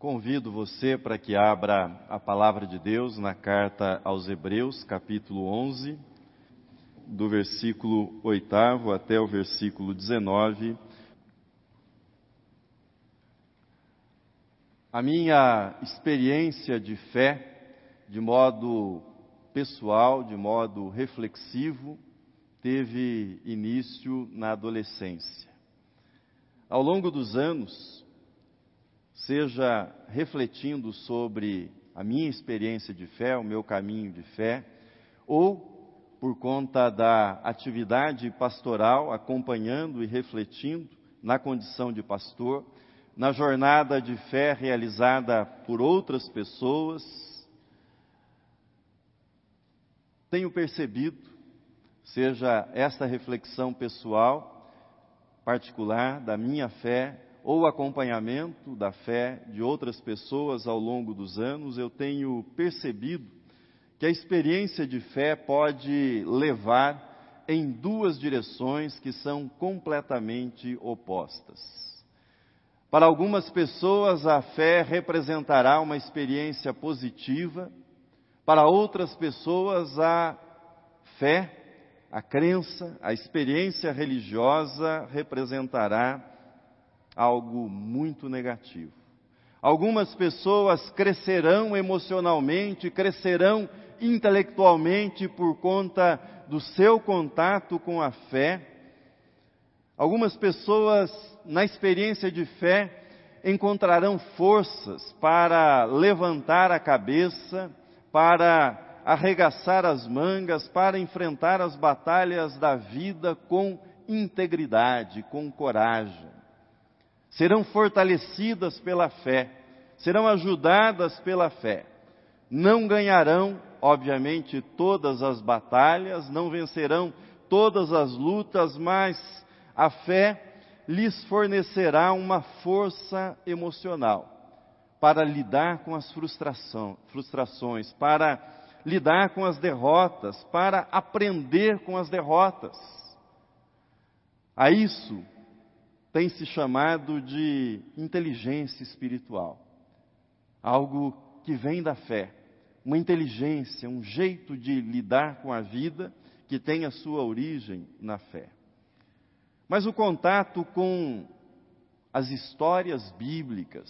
Convido você para que abra a palavra de Deus na carta aos Hebreus, capítulo 11, do versículo 8 até o versículo 19. A minha experiência de fé, de modo pessoal, de modo reflexivo, teve início na adolescência. Ao longo dos anos, seja refletindo sobre a minha experiência de fé, o meu caminho de fé, ou por conta da atividade pastoral, acompanhando e refletindo na condição de pastor, na jornada de fé realizada por outras pessoas, tenho percebido, seja esta reflexão pessoal, particular da minha fé, ou acompanhamento da fé de outras pessoas ao longo dos anos, eu tenho percebido que a experiência de fé pode levar em duas direções que são completamente opostas. Para algumas pessoas, a fé representará uma experiência positiva, para outras pessoas, a fé, a crença, a experiência religiosa representará algo muito negativo. Algumas pessoas crescerão emocionalmente, crescerão intelectualmente por conta do seu contato com a fé. Algumas pessoas, na experiência de fé, encontrarão forças para levantar a cabeça, para arregaçar as mangas, para enfrentar as batalhas da vida com integridade, com coragem serão fortalecidas pela fé, serão ajudadas pela fé. Não ganharão, obviamente, todas as batalhas, não vencerão todas as lutas, mas a fé lhes fornecerá uma força emocional para lidar com as frustrações, para lidar com as derrotas, para aprender com as derrotas. A isso tem se chamado de inteligência espiritual. Algo que vem da fé, uma inteligência, um jeito de lidar com a vida que tem a sua origem na fé. Mas o contato com as histórias bíblicas,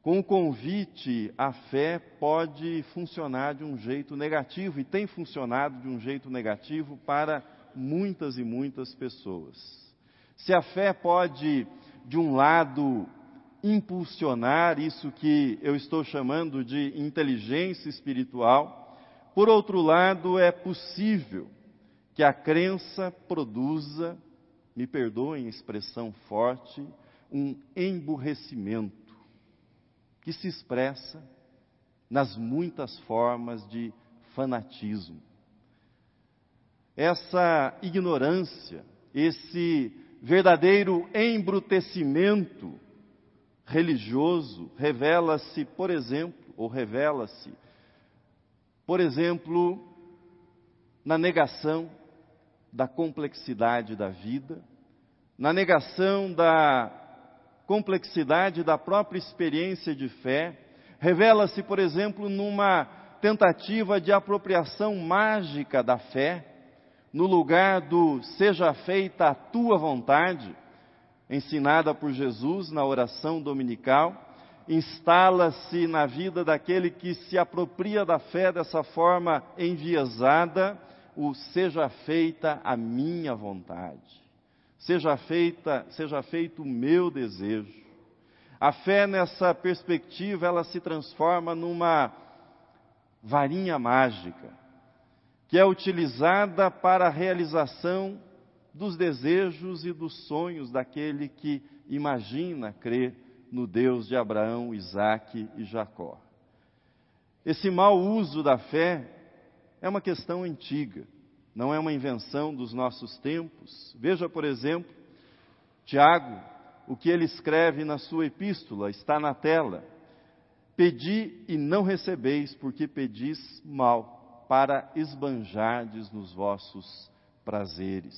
com o convite à fé, pode funcionar de um jeito negativo e tem funcionado de um jeito negativo para muitas e muitas pessoas. Se a fé pode, de um lado, impulsionar isso que eu estou chamando de inteligência espiritual, por outro lado, é possível que a crença produza, me perdoem a expressão forte, um emburrecimento que se expressa nas muitas formas de fanatismo. Essa ignorância, esse verdadeiro embrutecimento religioso revela-se, por exemplo, ou revela-se, por exemplo, na negação da complexidade da vida, na negação da complexidade da própria experiência de fé, revela-se, por exemplo, numa tentativa de apropriação mágica da fé, no lugar do seja feita a tua vontade, ensinada por Jesus na oração dominical, instala-se na vida daquele que se apropria da fé dessa forma enviesada, o seja feita a minha vontade. Seja feita, seja feito o meu desejo. A fé nessa perspectiva, ela se transforma numa varinha mágica que é utilizada para a realização dos desejos e dos sonhos daquele que imagina crer no Deus de Abraão, Isaque e Jacó. Esse mau uso da fé é uma questão antiga, não é uma invenção dos nossos tempos. Veja, por exemplo, Tiago, o que ele escreve na sua epístola, está na tela. Pedi e não recebeis, porque pedis mal para esbanjardes nos vossos prazeres.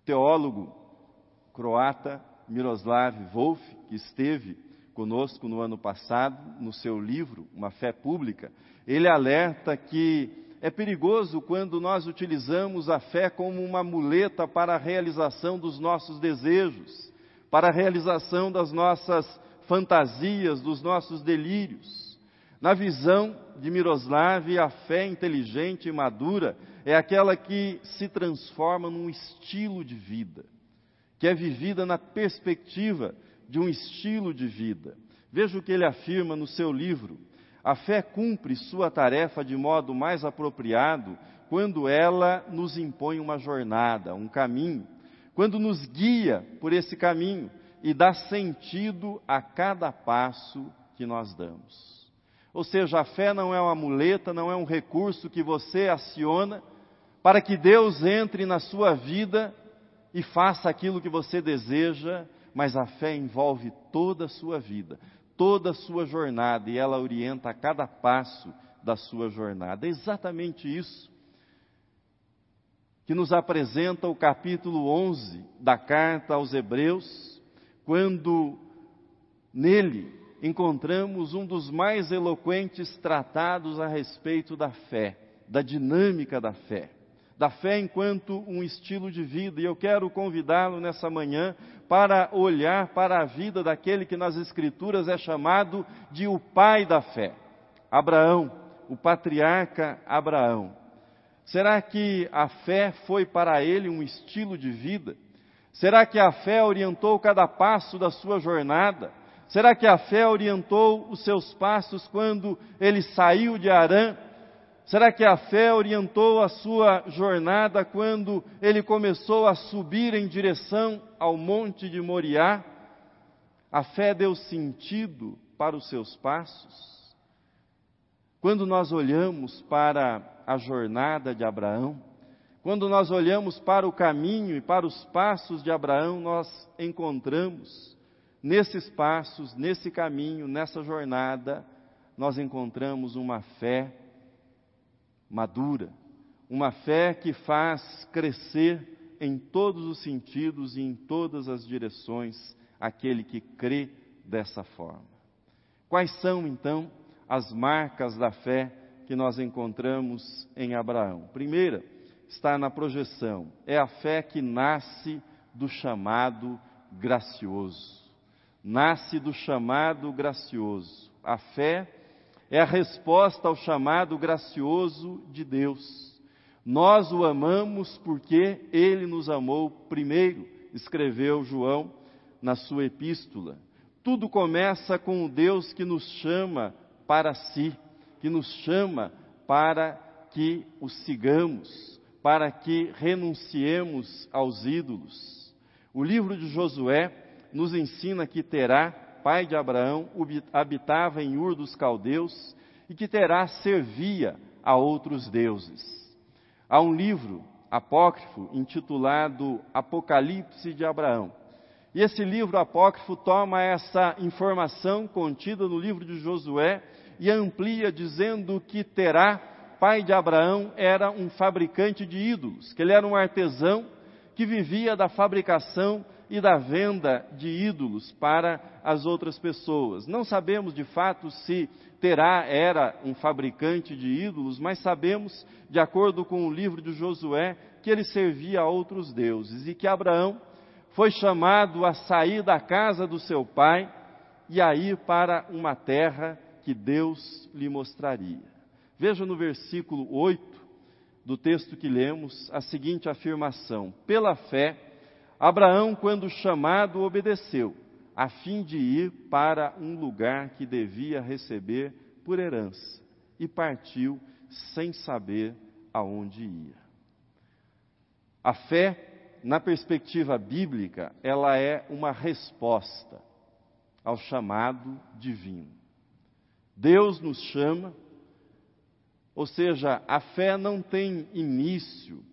O teólogo croata Miroslav Wolf, que esteve conosco no ano passado, no seu livro Uma Fé Pública, ele alerta que é perigoso quando nós utilizamos a fé como uma muleta para a realização dos nossos desejos, para a realização das nossas fantasias, dos nossos delírios. Na visão de Miroslav, a fé inteligente e madura é aquela que se transforma num estilo de vida, que é vivida na perspectiva de um estilo de vida. Veja o que ele afirma no seu livro. A fé cumpre sua tarefa de modo mais apropriado quando ela nos impõe uma jornada, um caminho, quando nos guia por esse caminho e dá sentido a cada passo que nós damos. Ou seja, a fé não é uma muleta, não é um recurso que você aciona para que Deus entre na sua vida e faça aquilo que você deseja, mas a fé envolve toda a sua vida, toda a sua jornada e ela orienta a cada passo da sua jornada. É exatamente isso que nos apresenta o capítulo 11 da carta aos Hebreus, quando nele encontramos um dos mais eloquentes tratados a respeito da fé, da dinâmica da fé, da fé enquanto um estilo de vida. E eu quero convidá-lo nessa manhã para olhar para a vida daquele que nas Escrituras é chamado de o pai da fé, Abraão, o patriarca Abraão. Será que a fé foi para ele um estilo de vida? Será que a fé orientou cada passo da sua jornada? Será que a fé orientou os seus passos quando ele saiu de Arã? Será que a fé orientou a sua jornada quando ele começou a subir em direção ao monte de Moriá? A fé deu sentido para os seus passos? Quando nós olhamos para a jornada de Abraão, quando nós olhamos para o caminho e para os passos de Abraão, nós encontramos nesses passos, nesse caminho, nessa jornada, nós encontramos uma fé madura, uma fé que faz crescer em todos os sentidos e em todas as direções aquele que crê dessa forma. Quais são então as marcas da fé que nós encontramos em Abraão? Primeira, está na projeção, é a fé que nasce do chamado gracioso nasce do chamado gracioso. A fé é a resposta ao chamado gracioso de Deus. Nós o amamos porque ele nos amou primeiro, escreveu João na sua epístola. Tudo começa com o Deus que nos chama para si, que nos chama para que o sigamos, para que renunciemos aos ídolos. O livro de Josué nos ensina que Terá, pai de Abraão, habitava em Ur dos Caldeus e que Terá servia a outros deuses. Há um livro apócrifo intitulado Apocalipse de Abraão. E esse livro apócrifo toma essa informação contida no livro de Josué e amplia dizendo que Terá, pai de Abraão, era um fabricante de ídolos, que ele era um artesão que vivia da fabricação e da venda de ídolos para as outras pessoas. Não sabemos de fato se Terá era um fabricante de ídolos, mas sabemos, de acordo com o livro de Josué, que ele servia a outros deuses e que Abraão foi chamado a sair da casa do seu pai e a ir para uma terra que Deus lhe mostraria. Veja no versículo 8 do texto que lemos a seguinte afirmação: Pela fé, Abraão, quando chamado, obedeceu, a fim de ir para um lugar que devia receber por herança, e partiu sem saber aonde ia. A fé, na perspectiva bíblica, ela é uma resposta ao chamado divino. Deus nos chama, ou seja, a fé não tem início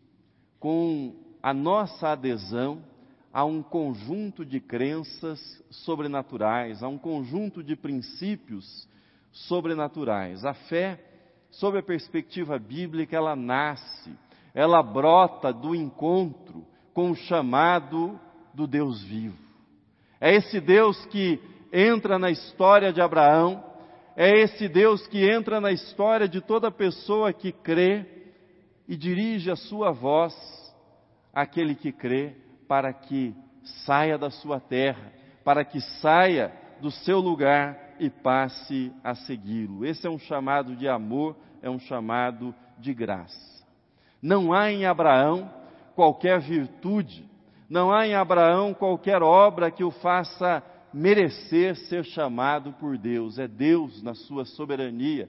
com a nossa adesão a um conjunto de crenças sobrenaturais, a um conjunto de princípios sobrenaturais. A fé, sob a perspectiva bíblica, ela nasce, ela brota do encontro com o chamado do Deus vivo. É esse Deus que entra na história de Abraão, é esse Deus que entra na história de toda pessoa que crê e dirige a sua voz àquele que crê para que saia da sua terra, para que saia do seu lugar e passe a segui-lo. Esse é um chamado de amor, é um chamado de graça. Não há em Abraão qualquer virtude, não há em Abraão qualquer obra que o faça merecer ser chamado por Deus. É Deus, na sua soberania,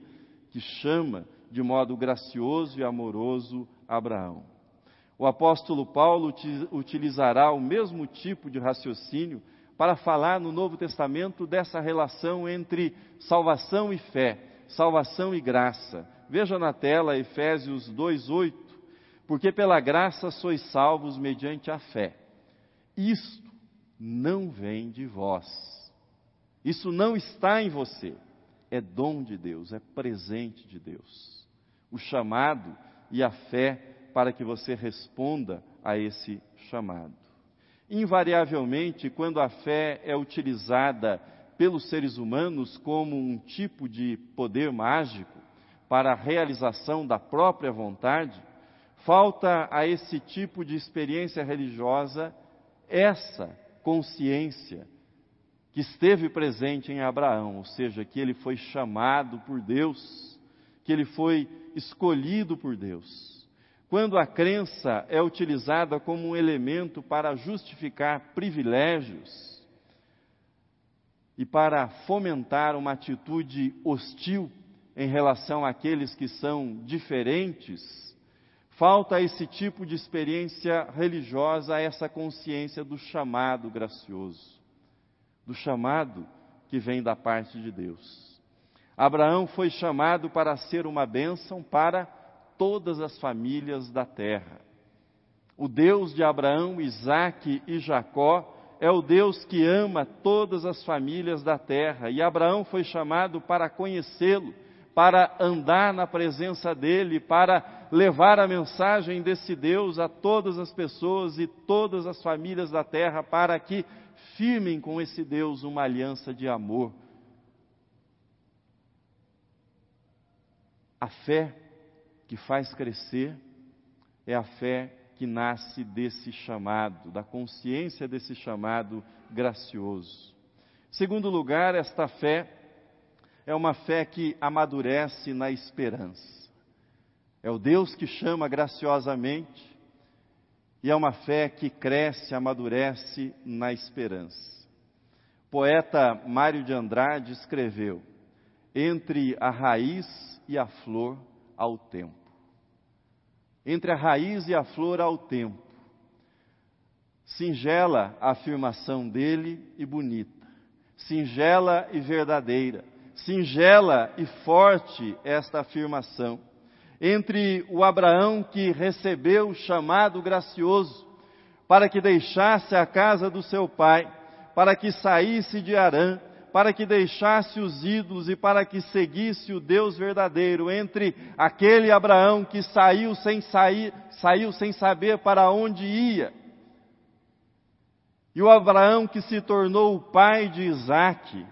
que chama de modo gracioso e amoroso Abraão. O apóstolo Paulo utilizará o mesmo tipo de raciocínio para falar no Novo Testamento dessa relação entre salvação e fé, salvação e graça. Veja na tela Efésios 2:8, porque pela graça sois salvos mediante a fé. Isto não vem de vós. Isso não está em você. É dom de Deus, é presente de Deus. O chamado e a fé para que você responda a esse chamado. Invariavelmente, quando a fé é utilizada pelos seres humanos como um tipo de poder mágico para a realização da própria vontade, falta a esse tipo de experiência religiosa essa consciência que esteve presente em Abraão, ou seja, que ele foi chamado por Deus, que ele foi escolhido por Deus. Quando a crença é utilizada como um elemento para justificar privilégios e para fomentar uma atitude hostil em relação àqueles que são diferentes, falta esse tipo de experiência religiosa, essa consciência do chamado gracioso, do chamado que vem da parte de Deus. Abraão foi chamado para ser uma bênção para todas as famílias da terra. O Deus de Abraão, Isaque e Jacó é o Deus que ama todas as famílias da terra. E Abraão foi chamado para conhecê-lo, para andar na presença dele, para levar a mensagem desse Deus a todas as pessoas e todas as famílias da terra, para que firmem com esse Deus uma aliança de amor. A fé que faz crescer é a fé que nasce desse chamado, da consciência desse chamado gracioso. Segundo lugar, esta fé é uma fé que amadurece na esperança. É o Deus que chama graciosamente e é uma fé que cresce, amadurece na esperança. O poeta Mário de Andrade escreveu: Entre a raiz e a flor ao tempo. Entre a raiz e a flor ao tempo. Singela a afirmação dele e bonita. Singela e verdadeira. Singela e forte esta afirmação. Entre o Abraão que recebeu o chamado gracioso para que deixasse a casa do seu pai, para que saísse de Arã, para que deixasse os ídolos e para que seguisse o Deus verdadeiro, entre aquele Abraão que saiu sem sair, saiu sem saber para onde ia, e o Abraão que se tornou o pai de Isaac,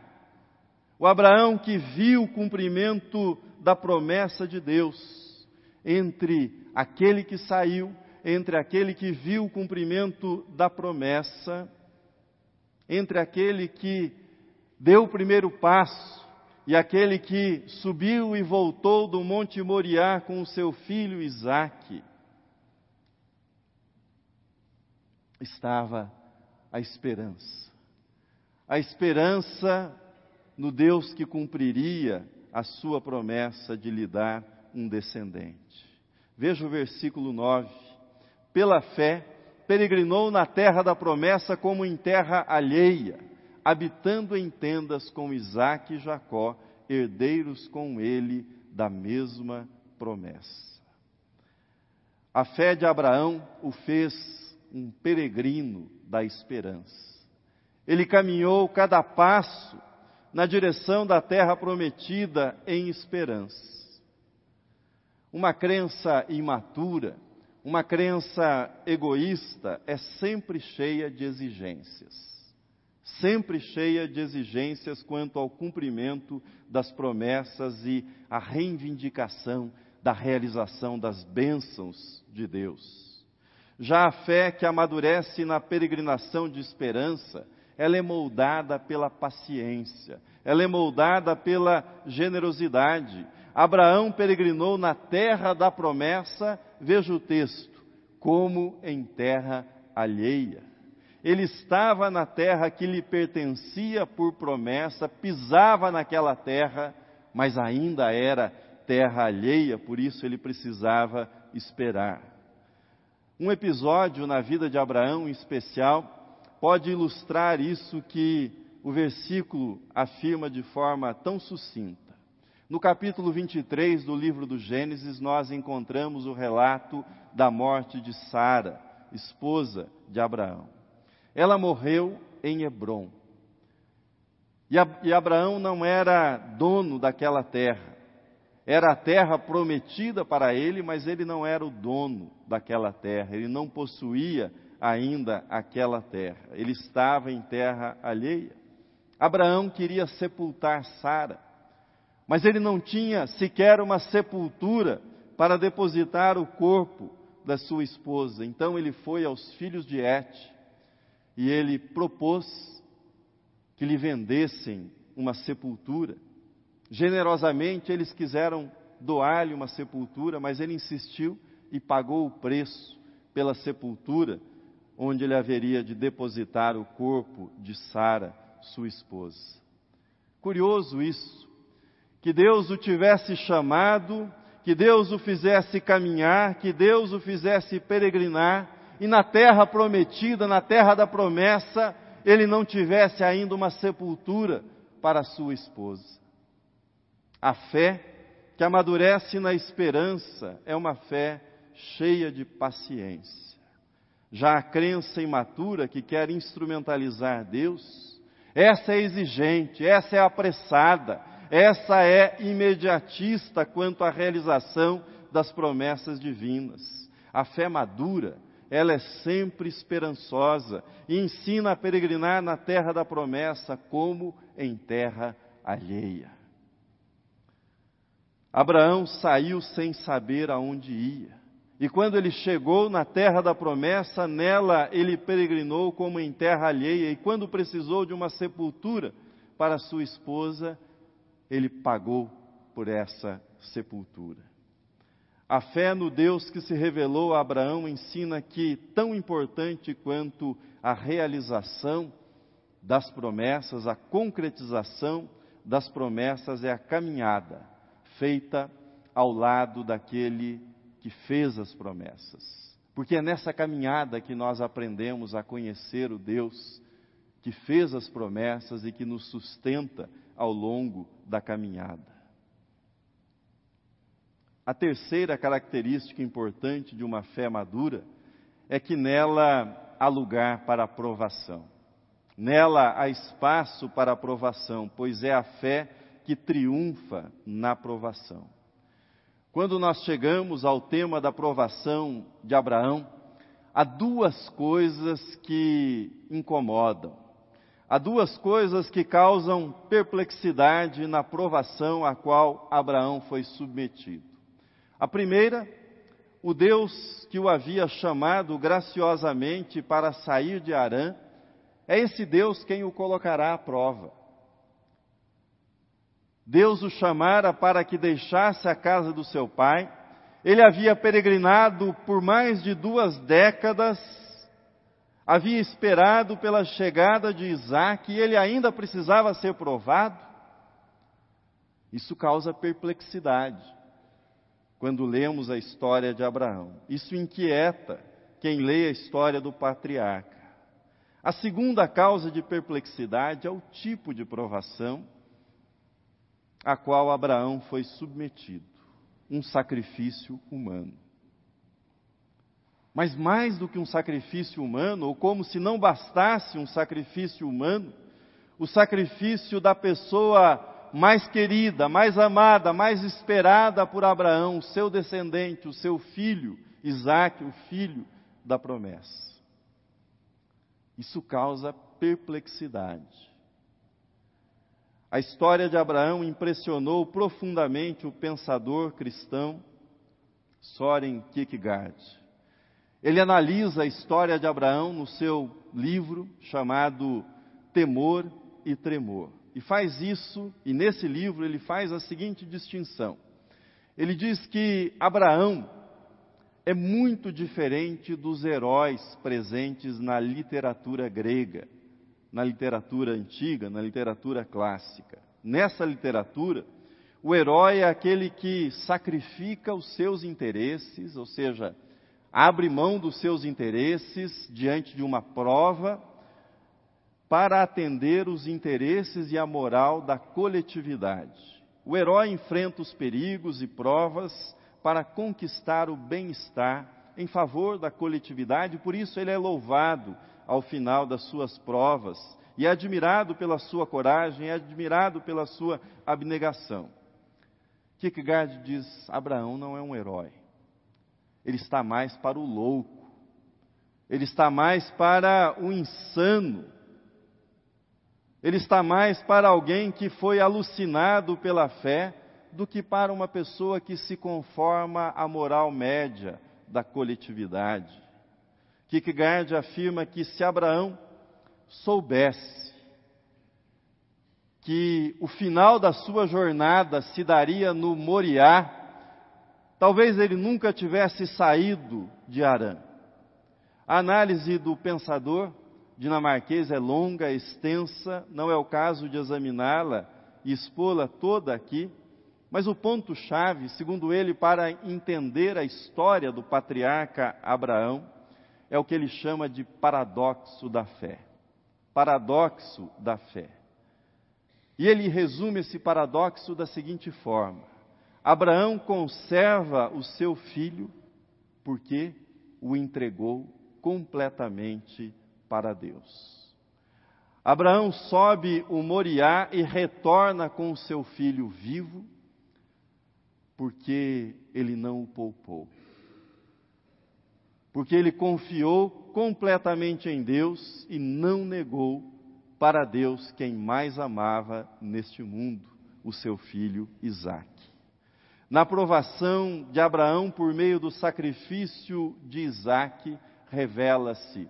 o Abraão que viu o cumprimento da promessa de Deus, entre aquele que saiu, entre aquele que viu o cumprimento da promessa, entre aquele que deu o primeiro passo, e aquele que subiu e voltou do Monte Moriá com o seu filho Isaque, estava a esperança. A esperança no Deus que cumpriria a sua promessa de lhe dar um descendente. Veja o versículo 9. Pela fé, peregrinou na terra da promessa como em terra alheia habitando em tendas com Isaac e Jacó, herdeiros com ele da mesma promessa. A fé de Abraão o fez um peregrino da esperança. Ele caminhou cada passo na direção da terra prometida em esperança. Uma crença imatura, uma crença egoísta é sempre cheia de exigências sempre cheia de exigências quanto ao cumprimento das promessas e a reivindicação da realização das bênçãos de Deus. Já a fé que amadurece na peregrinação de esperança, ela é moldada pela paciência, ela é moldada pela generosidade. Abraão peregrinou na terra da promessa, veja o texto, como em terra alheia. Ele estava na terra que lhe pertencia por promessa, pisava naquela terra, mas ainda era terra alheia, por isso ele precisava esperar. Um episódio na vida de Abraão em especial pode ilustrar isso que o versículo afirma de forma tão sucinta. No capítulo 23 do livro do Gênesis, nós encontramos o relato da morte de Sara, esposa de Abraão. Ela morreu em Hebron. E Abraão não era dono daquela terra. Era a terra prometida para ele, mas ele não era o dono daquela terra. Ele não possuía ainda aquela terra. Ele estava em terra alheia. Abraão queria sepultar Sara, mas ele não tinha sequer uma sepultura para depositar o corpo da sua esposa. Então ele foi aos filhos de Et e ele propôs que lhe vendessem uma sepultura. Generosamente eles quiseram doar-lhe uma sepultura, mas ele insistiu e pagou o preço pela sepultura onde ele haveria de depositar o corpo de Sara, sua esposa. Curioso isso, que Deus o tivesse chamado, que Deus o fizesse caminhar, que Deus o fizesse peregrinar, e na terra prometida, na terra da promessa, ele não tivesse ainda uma sepultura para sua esposa. A fé que amadurece na esperança é uma fé cheia de paciência. Já a crença imatura que quer instrumentalizar Deus, essa é exigente, essa é apressada, essa é imediatista quanto à realização das promessas divinas. A fé madura ela é sempre esperançosa e ensina a peregrinar na terra da promessa como em terra alheia. Abraão saiu sem saber aonde ia. E quando ele chegou na terra da promessa, nela ele peregrinou como em terra alheia. E quando precisou de uma sepultura para sua esposa, ele pagou por essa sepultura. A fé no Deus que se revelou a Abraão ensina que, tão importante quanto a realização das promessas, a concretização das promessas é a caminhada feita ao lado daquele que fez as promessas. Porque é nessa caminhada que nós aprendemos a conhecer o Deus que fez as promessas e que nos sustenta ao longo da caminhada. A terceira característica importante de uma fé madura é que nela há lugar para aprovação. Nela há espaço para aprovação, pois é a fé que triunfa na aprovação. Quando nós chegamos ao tema da aprovação de Abraão, há duas coisas que incomodam. Há duas coisas que causam perplexidade na aprovação a qual Abraão foi submetido. A primeira, o Deus que o havia chamado graciosamente para sair de Arã, é esse Deus quem o colocará à prova. Deus o chamara para que deixasse a casa do seu pai. Ele havia peregrinado por mais de duas décadas, havia esperado pela chegada de Isaac e ele ainda precisava ser provado. Isso causa perplexidade quando lemos a história de Abraão. Isso inquieta quem lê a história do patriarca. A segunda causa de perplexidade é o tipo de provação a qual Abraão foi submetido um sacrifício humano. Mas mais do que um sacrifício humano, ou como se não bastasse um sacrifício humano, o sacrifício da pessoa mais querida, mais amada, mais esperada por Abraão, seu descendente, o seu filho, Isaac, o filho da promessa. Isso causa perplexidade. A história de Abraão impressionou profundamente o pensador cristão Soren Kierkegaard. Ele analisa a história de Abraão no seu livro chamado Temor e Tremor. E faz isso, e nesse livro ele faz a seguinte distinção. Ele diz que Abraão é muito diferente dos heróis presentes na literatura grega, na literatura antiga, na literatura clássica. Nessa literatura, o herói é aquele que sacrifica os seus interesses, ou seja, abre mão dos seus interesses diante de uma prova para atender os interesses e a moral da coletividade. O herói enfrenta os perigos e provas para conquistar o bem-estar em favor da coletividade, por isso ele é louvado ao final das suas provas e é admirado pela sua coragem, é admirado pela sua abnegação. Kierkegaard diz: Abraão não é um herói, ele está mais para o louco, ele está mais para o insano, ele está mais para alguém que foi alucinado pela fé do que para uma pessoa que se conforma à moral média da coletividade. Kierkegaard afirma que se Abraão soubesse que o final da sua jornada se daria no Moriá, talvez ele nunca tivesse saído de Arã. A análise do pensador dinamarquês é longa, extensa, não é o caso de examiná-la e expô-la toda aqui, mas o ponto-chave, segundo ele, para entender a história do patriarca Abraão, é o que ele chama de paradoxo da fé. Paradoxo da fé. E ele resume esse paradoxo da seguinte forma: Abraão conserva o seu filho porque o entregou completamente para Deus. Abraão sobe o Moriá e retorna com seu filho vivo porque ele não o poupou. Porque ele confiou completamente em Deus e não negou para Deus quem mais amava neste mundo, o seu filho Isaque. Na aprovação de Abraão por meio do sacrifício de Isaque, revela-se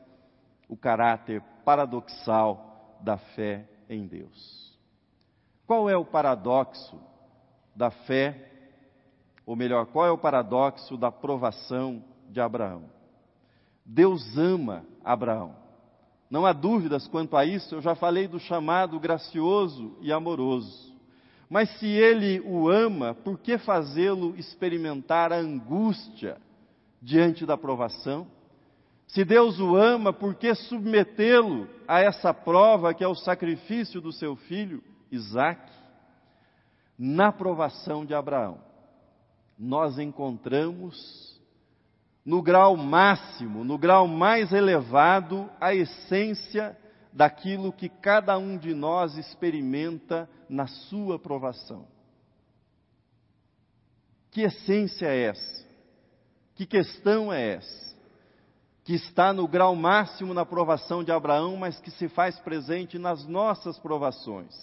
o caráter paradoxal da fé em Deus. Qual é o paradoxo da fé ou melhor, qual é o paradoxo da provação de Abraão? Deus ama Abraão. Não há dúvidas quanto a isso, eu já falei do chamado gracioso e amoroso. Mas se ele o ama, por que fazê-lo experimentar a angústia diante da provação? Se Deus o ama, por que submetê-lo a essa prova que é o sacrifício do seu filho, Isaque? Na provação de Abraão, nós encontramos no grau máximo, no grau mais elevado, a essência daquilo que cada um de nós experimenta na sua provação. Que essência é essa? Que questão é essa? Que está no grau máximo na provação de Abraão, mas que se faz presente nas nossas provações.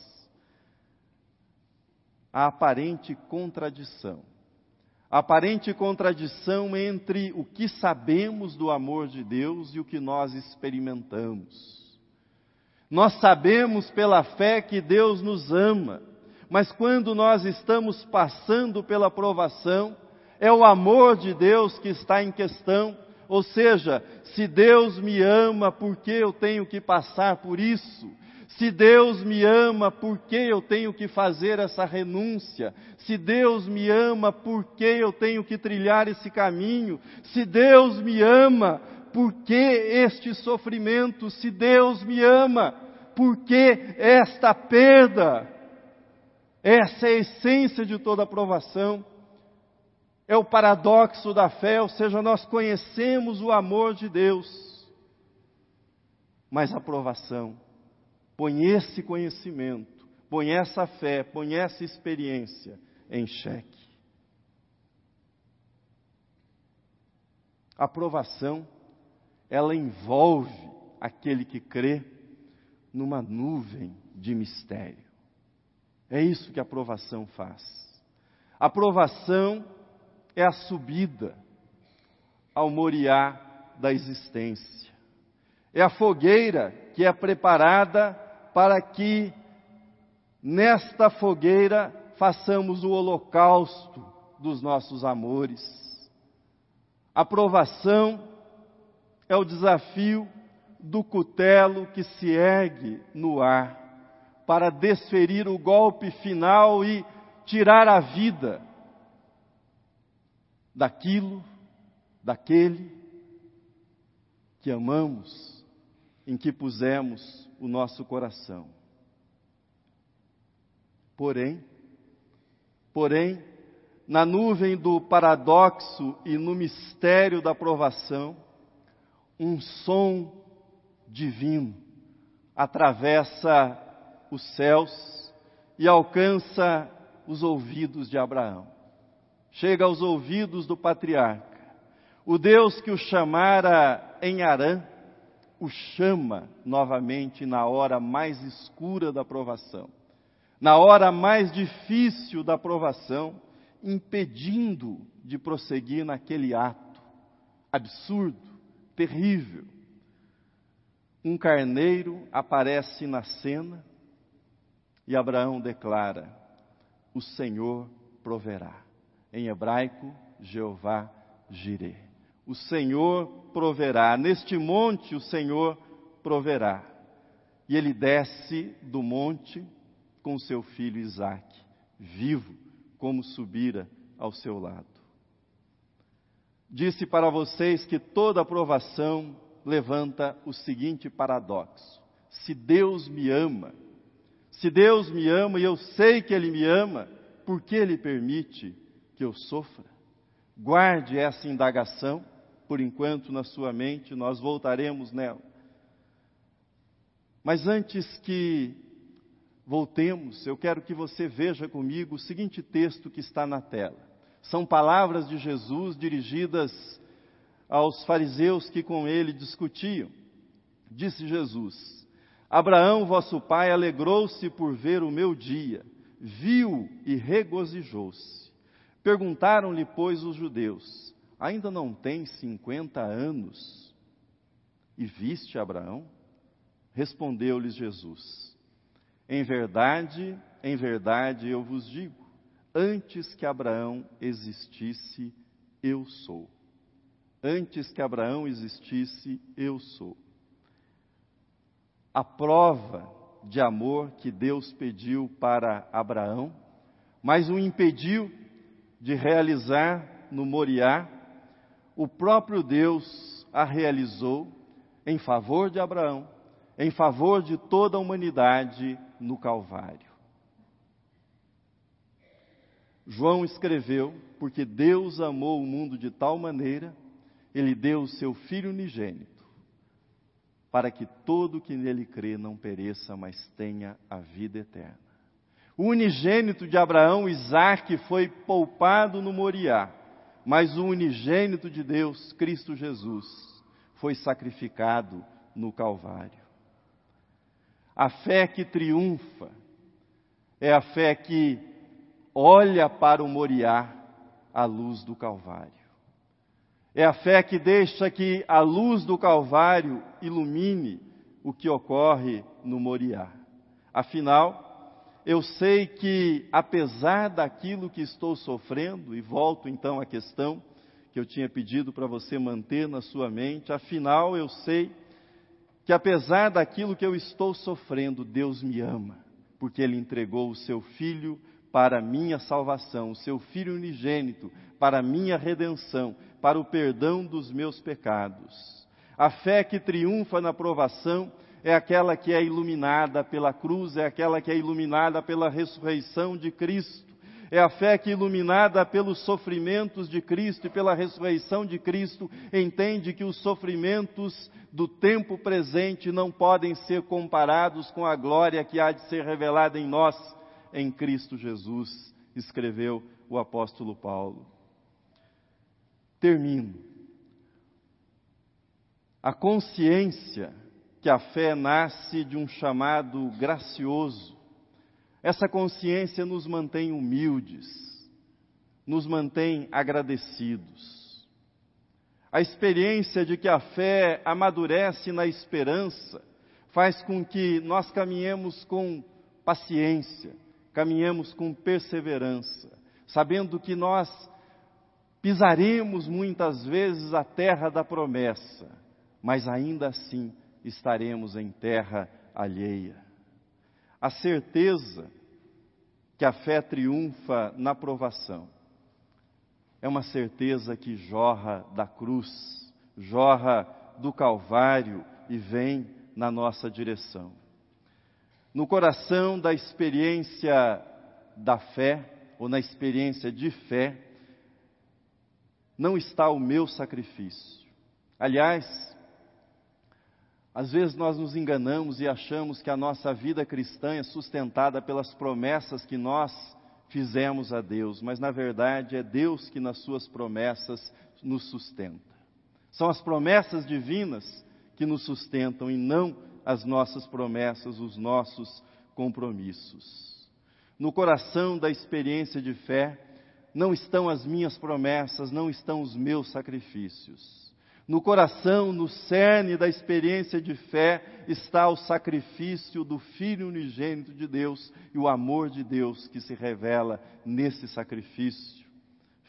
A aparente contradição aparente contradição entre o que sabemos do amor de Deus e o que nós experimentamos. Nós sabemos pela fé que Deus nos ama, mas quando nós estamos passando pela provação, é o amor de Deus que está em questão. Ou seja, se Deus me ama, por que eu tenho que passar por isso? Se Deus me ama, por que eu tenho que fazer essa renúncia? Se Deus me ama, por que eu tenho que trilhar esse caminho? Se Deus me ama, por que este sofrimento? Se Deus me ama, por que esta perda? Essa é a essência de toda aprovação. É o paradoxo da fé, ou seja, nós conhecemos o amor de Deus, mas a aprovação põe esse conhecimento, põe essa fé, põe essa experiência em xeque. A aprovação, ela envolve aquele que crê numa nuvem de mistério. É isso que a provação faz. A provação é a subida ao moriá da existência. É a fogueira que é preparada para que nesta fogueira façamos o holocausto dos nossos amores. A provação é o desafio do cutelo que se ergue no ar para desferir o golpe final e tirar a vida daquilo, daquele que amamos, em que pusemos o nosso coração. Porém, porém, na nuvem do paradoxo e no mistério da provação, um som divino atravessa os céus e alcança os ouvidos de Abraão. Chega aos ouvidos do patriarca. O Deus que o chamara em Arã, o chama novamente na hora mais escura da provação na hora mais difícil da provação, impedindo de prosseguir naquele ato absurdo, terrível. Um carneiro aparece na cena e Abraão declara: O Senhor proverá. Em hebraico, Jeová Jireh. O Senhor proverá. Neste monte o Senhor proverá. E ele desce do monte com seu filho Isaque, vivo, como subira ao seu lado. Disse para vocês que toda aprovação levanta o seguinte paradoxo: se Deus me ama, se Deus me ama e eu sei que Ele me ama, por que Ele permite que eu sofra? Guarde essa indagação por enquanto na sua mente, nós voltaremos nela. Mas antes que voltemos, eu quero que você veja comigo o seguinte texto que está na tela. São palavras de Jesus dirigidas aos fariseus que com ele discutiam. Disse Jesus: Abraão, vosso pai, alegrou-se por ver o meu dia, viu e regozijou-se. Perguntaram-lhe, pois, os judeus: Ainda não tem cinquenta anos? E viste Abraão? Respondeu-lhes Jesus: em verdade, em verdade eu vos digo: antes que Abraão existisse, eu sou. Antes que Abraão existisse, eu sou. A prova de amor que Deus pediu para Abraão, mas o impediu de realizar no Moriá, o próprio Deus a realizou em favor de Abraão, em favor de toda a humanidade no Calvário. João escreveu: Porque Deus amou o mundo de tal maneira, ele deu o seu Filho unigênito, para que todo que nele crê não pereça, mas tenha a vida eterna. O unigênito de Abraão, Isaac, foi poupado no Moriá, mas o unigênito de Deus, Cristo Jesus, foi sacrificado no Calvário. A fé que triunfa é a fé que olha para o Moriá à luz do Calvário. É a fé que deixa que a luz do Calvário ilumine o que ocorre no Moriá. Afinal, eu sei que, apesar daquilo que estou sofrendo, e volto então à questão que eu tinha pedido para você manter na sua mente, afinal eu sei que apesar daquilo que eu estou sofrendo, Deus me ama, porque Ele entregou o seu Filho para a minha salvação, o seu Filho unigênito para a minha redenção, para o perdão dos meus pecados. A fé que triunfa na provação é aquela que é iluminada pela cruz, é aquela que é iluminada pela ressurreição de Cristo. É a fé que, iluminada pelos sofrimentos de Cristo e pela ressurreição de Cristo, entende que os sofrimentos do tempo presente não podem ser comparados com a glória que há de ser revelada em nós, em Cristo Jesus, escreveu o apóstolo Paulo. Termino. A consciência que a fé nasce de um chamado gracioso. Essa consciência nos mantém humildes, nos mantém agradecidos. A experiência de que a fé amadurece na esperança faz com que nós caminhemos com paciência, caminhemos com perseverança, sabendo que nós pisaremos muitas vezes a terra da promessa, mas ainda assim estaremos em terra alheia. A certeza que a fé triunfa na provação é uma certeza que jorra da cruz, jorra do Calvário e vem na nossa direção. No coração da experiência da fé, ou na experiência de fé, não está o meu sacrifício. Aliás, às vezes nós nos enganamos e achamos que a nossa vida cristã é sustentada pelas promessas que nós fizemos a Deus, mas na verdade é Deus que nas suas promessas nos sustenta. São as promessas divinas que nos sustentam e não as nossas promessas, os nossos compromissos. No coração da experiência de fé não estão as minhas promessas, não estão os meus sacrifícios no coração, no cerne da experiência de fé, está o sacrifício do Filho unigênito de Deus e o amor de Deus que se revela nesse sacrifício,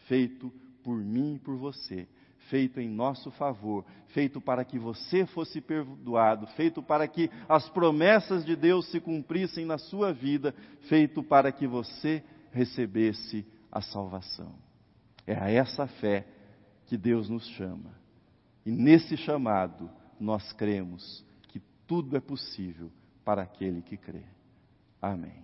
feito por mim e por você, feito em nosso favor, feito para que você fosse perdoado, feito para que as promessas de Deus se cumprissem na sua vida, feito para que você recebesse a salvação. É a essa fé que Deus nos chama. E nesse chamado, nós cremos que tudo é possível para aquele que crê. Amém.